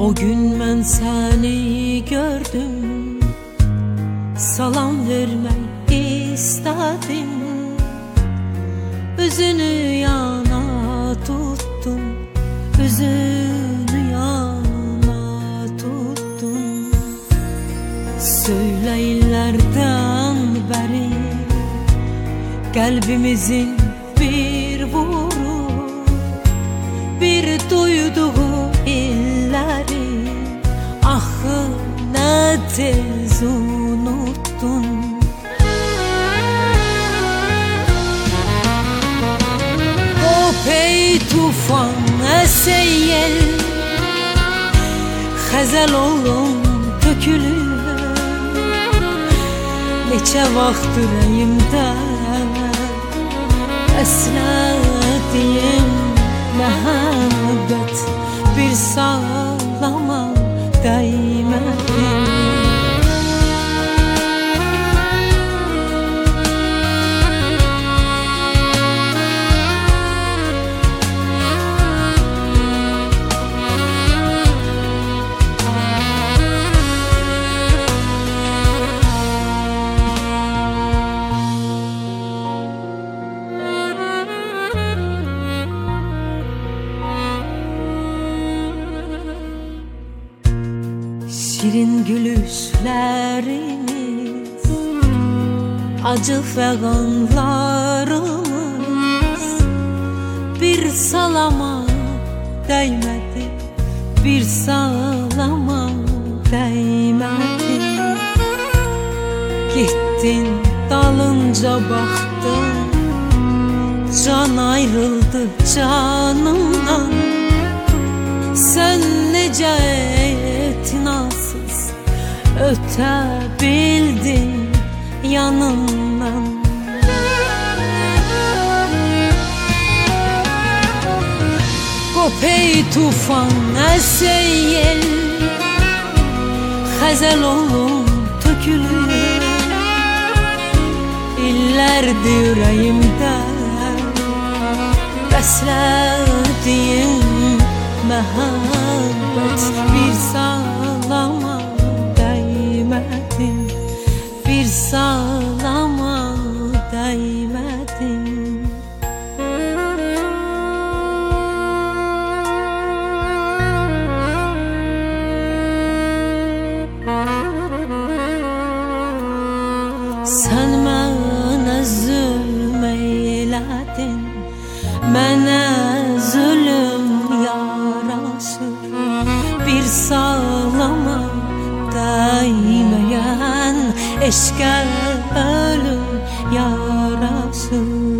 O gün ben seni gördüm. Salam vermek istedim. Üzünü yana tuttum. Üzünü yana tuttum. Söyleylerden beri Kalbimizin tez unuttun. Kopey tufan eseyel Xəzəl olum tökülür Neçə vaxt ürəyimdə Əsnədiyim məhəbbət Şirin gülüşlerimiz Acı feganlarımız. Bir salama değmedi Bir salama değmedi. Gittin dalınca baktım Can ayrıldı canımdan Ötebildin yanımdan Kopey tufan eseyel Xəzəl olum tökülür. İllərdir ürəyimdə Bəslədiyim məhəbbət Bir sağlama Sen mənə zülm eylədin Mənə zülm yaraşır Bir sağlama dəyməyən Eşqə ölüm yaraşır